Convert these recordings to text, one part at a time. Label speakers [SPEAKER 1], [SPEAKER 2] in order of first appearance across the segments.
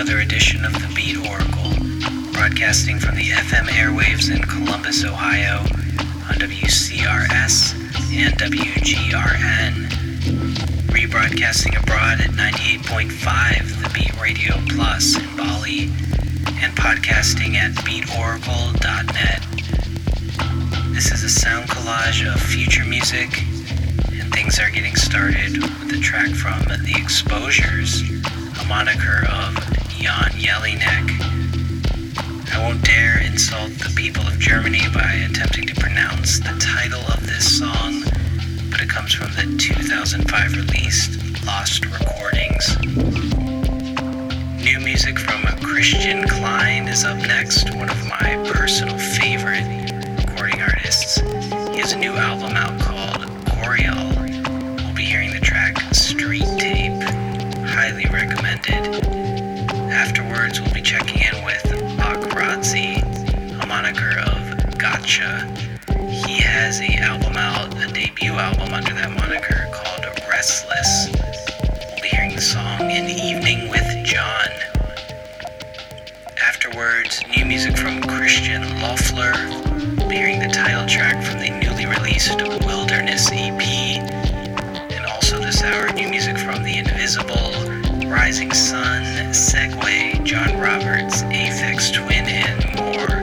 [SPEAKER 1] The Beat Oracle, broadcasting from the FM airwaves in Columbus, Ohio, on WCRS and WGRN. Rebroadcasting abroad at 98.5 The Beat Radio Plus in Bali, and podcasting at beatoracle.net. This is a sound collage of future music, and things are getting started with a track from The Exposures, a moniker of Jan Jelinek. I won't dare insult the people of Germany by attempting to pronounce the title of this song, but it comes from the 2005 released Lost Recordings. New music from Christian Kleine is up next, one of my personal favorite recording artists. He has a new album out called Coriol. We'll be hearing the track Street Tape. Highly recommended. Afterwards, we'll be checking in with Bakradze, a moniker of Gacha. He has a album out, a debut album under that moniker called Restless. We'll be hearing the song In the Evening with John. Afterwards, new music from Christian Löffler. We'll be hearing the title track from the newly released Wilderness EP. And also this hour, new music from The Invisible, Rising Sun, Segue, John Roberts, Aphex Twin, and more.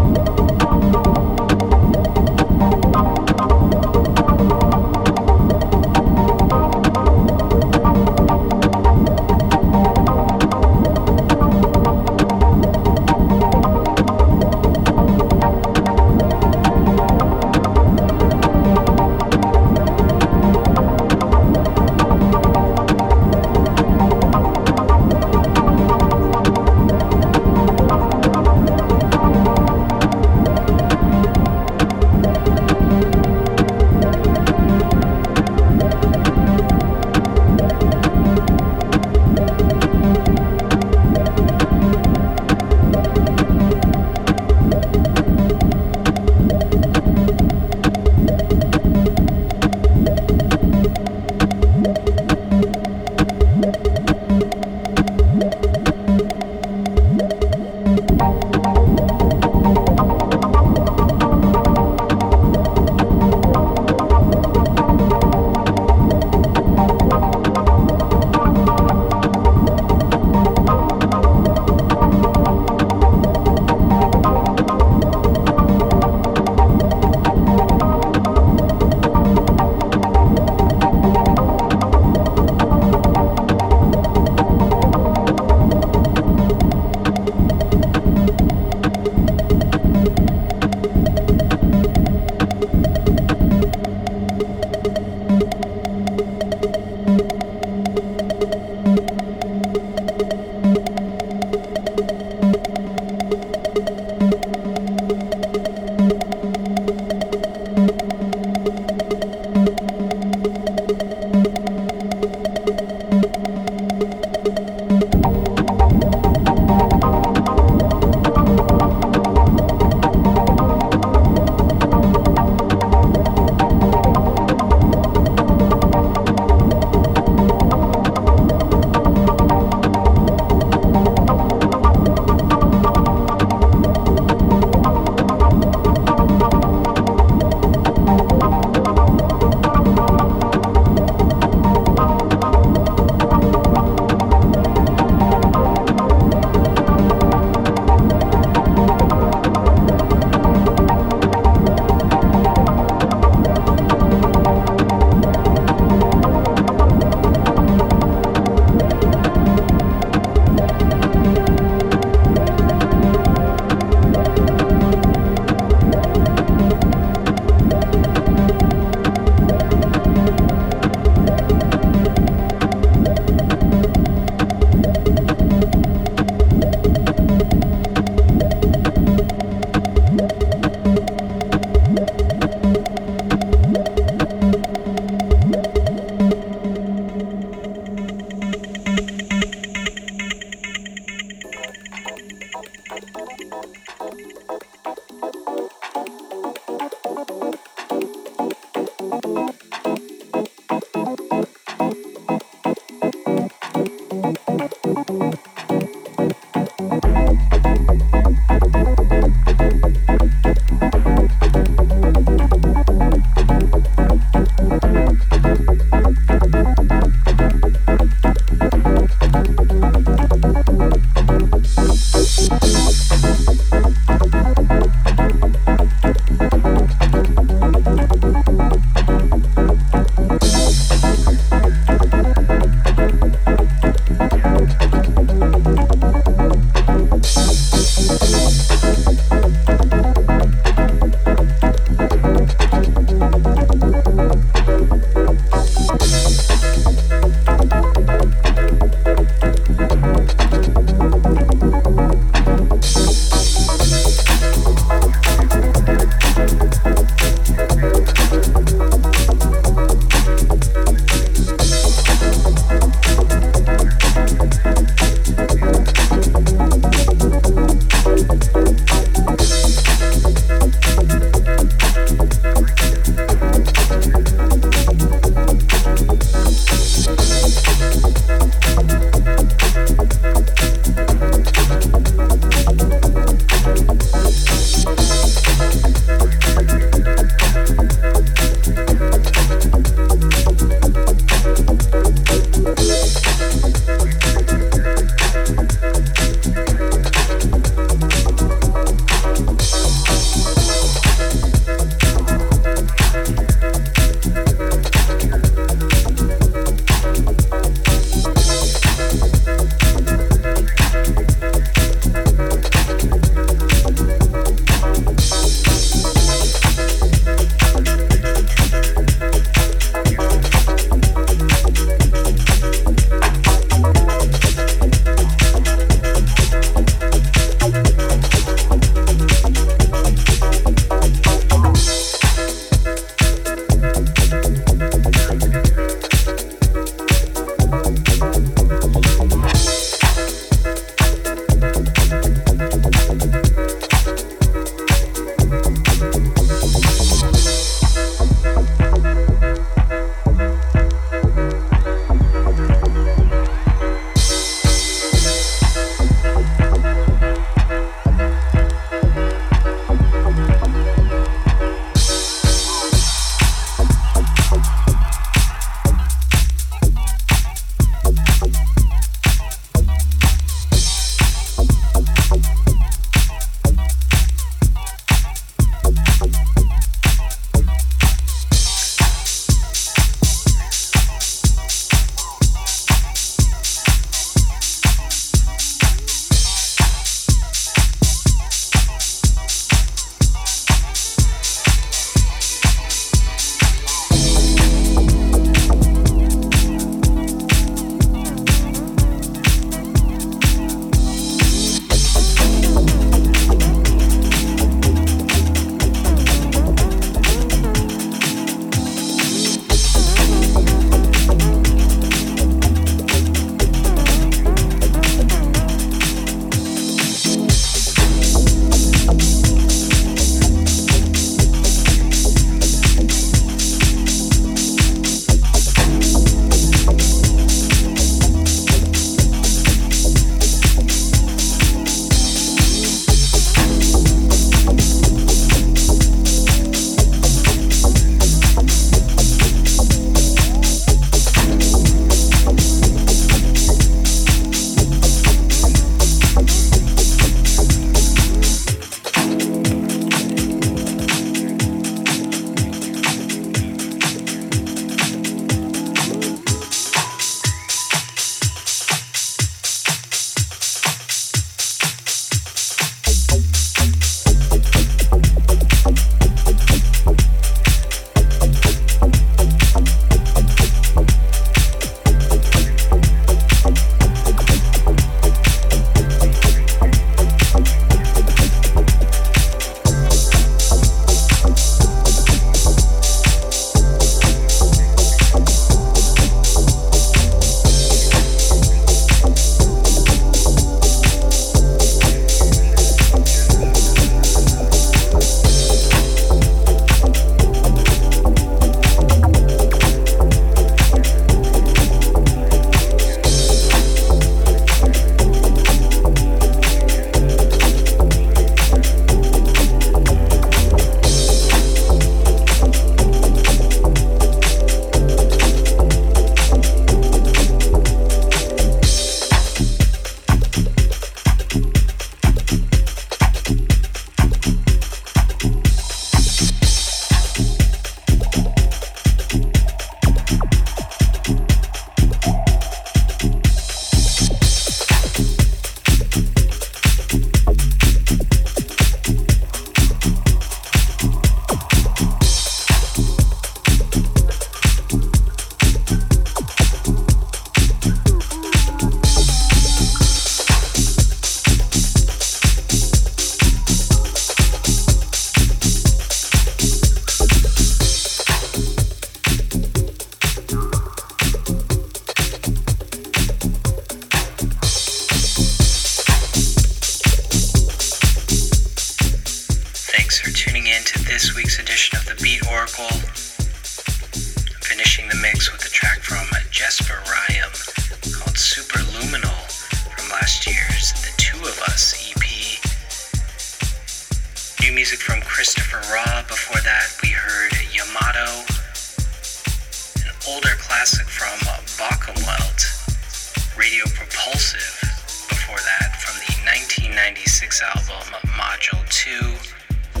[SPEAKER 1] Album Module 2.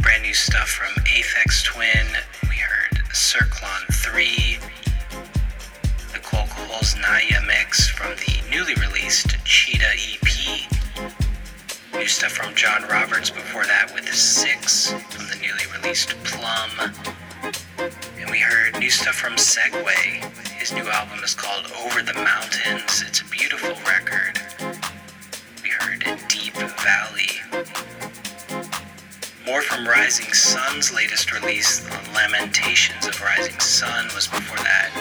[SPEAKER 1] Brand new stuff from Aphex Twin. We heard Cirklon 3. The Coles Naya mix from the newly released Cheetah EP. New stuff from John Roberts before that with Six from the newly released Plum. And we heard new stuff from Segue. His new album is called Over the Mountains. It's a beautiful record. Valley. More from Rising Sun's latest release, The Lamentations of Rising Sun, was before that.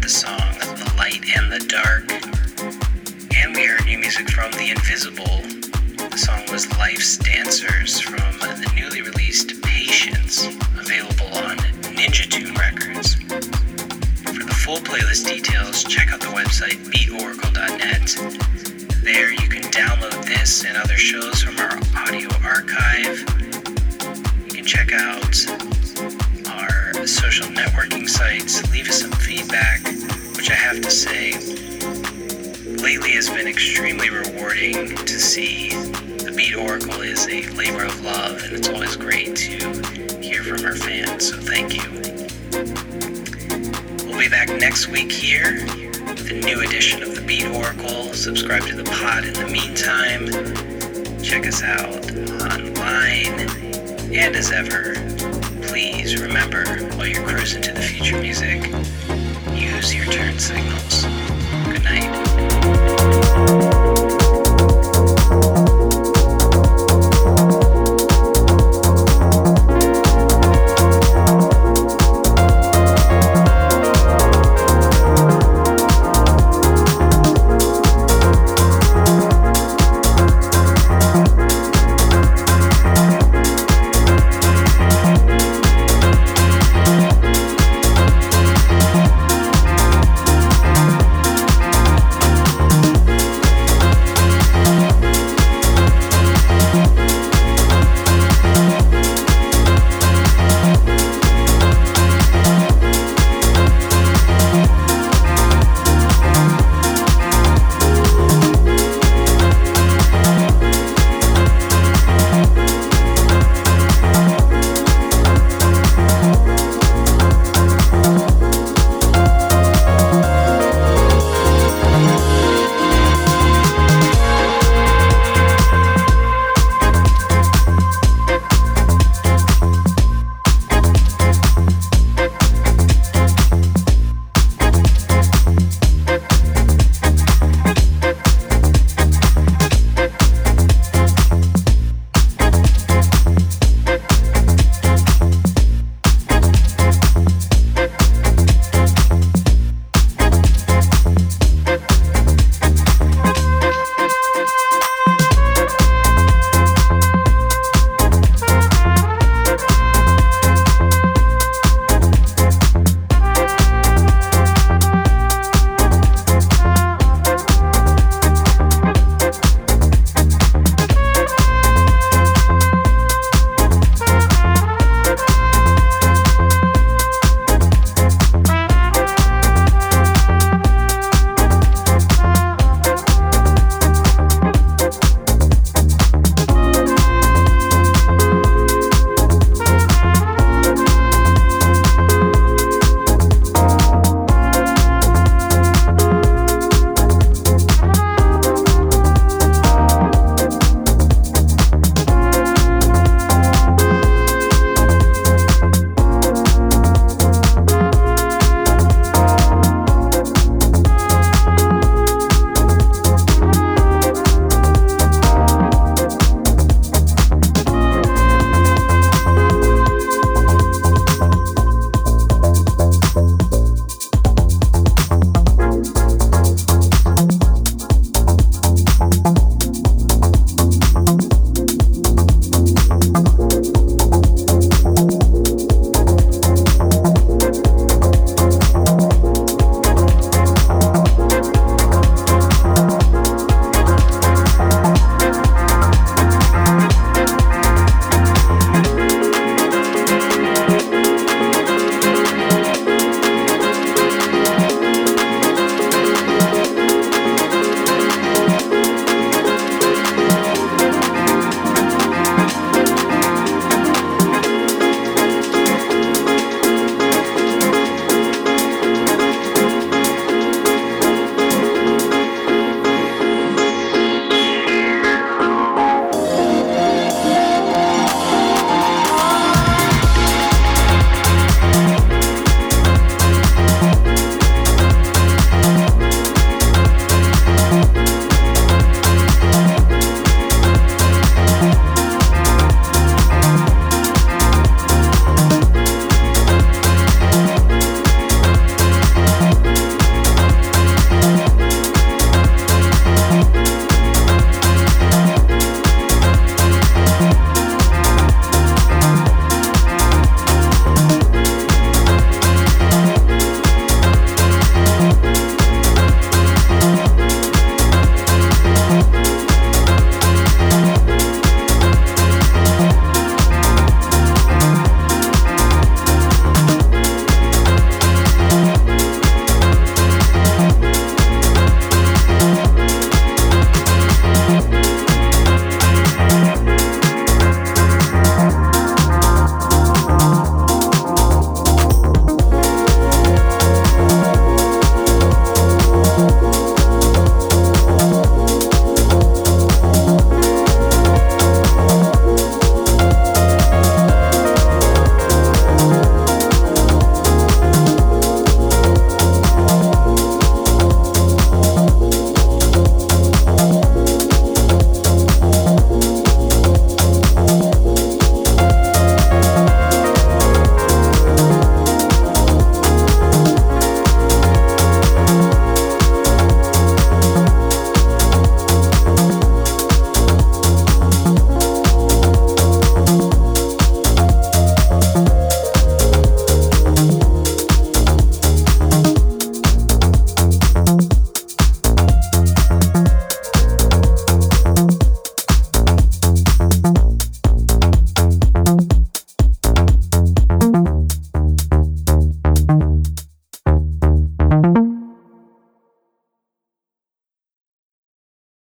[SPEAKER 1] The song The Light and the Dark. And we heard new music from The Invisible. The song was Life's Dancers from the newly released Patience, available on Ninja Tune Records. For the full playlist details, check out the website beatoracle.net. There you can download this and other shows from our audio archive. You can check out our social networking sites, leave us some feedback, which I have to say lately has been extremely rewarding to see the Beat Oracle is a labor of love, and it's always great to hear from our fans. So thank you. We'll be back next week here a new edition of the Beat Oracle. Subscribe to the pod in the meantime. Check us out online. And as ever, please remember while you're cruising to the future music, use your turn signals. Good night.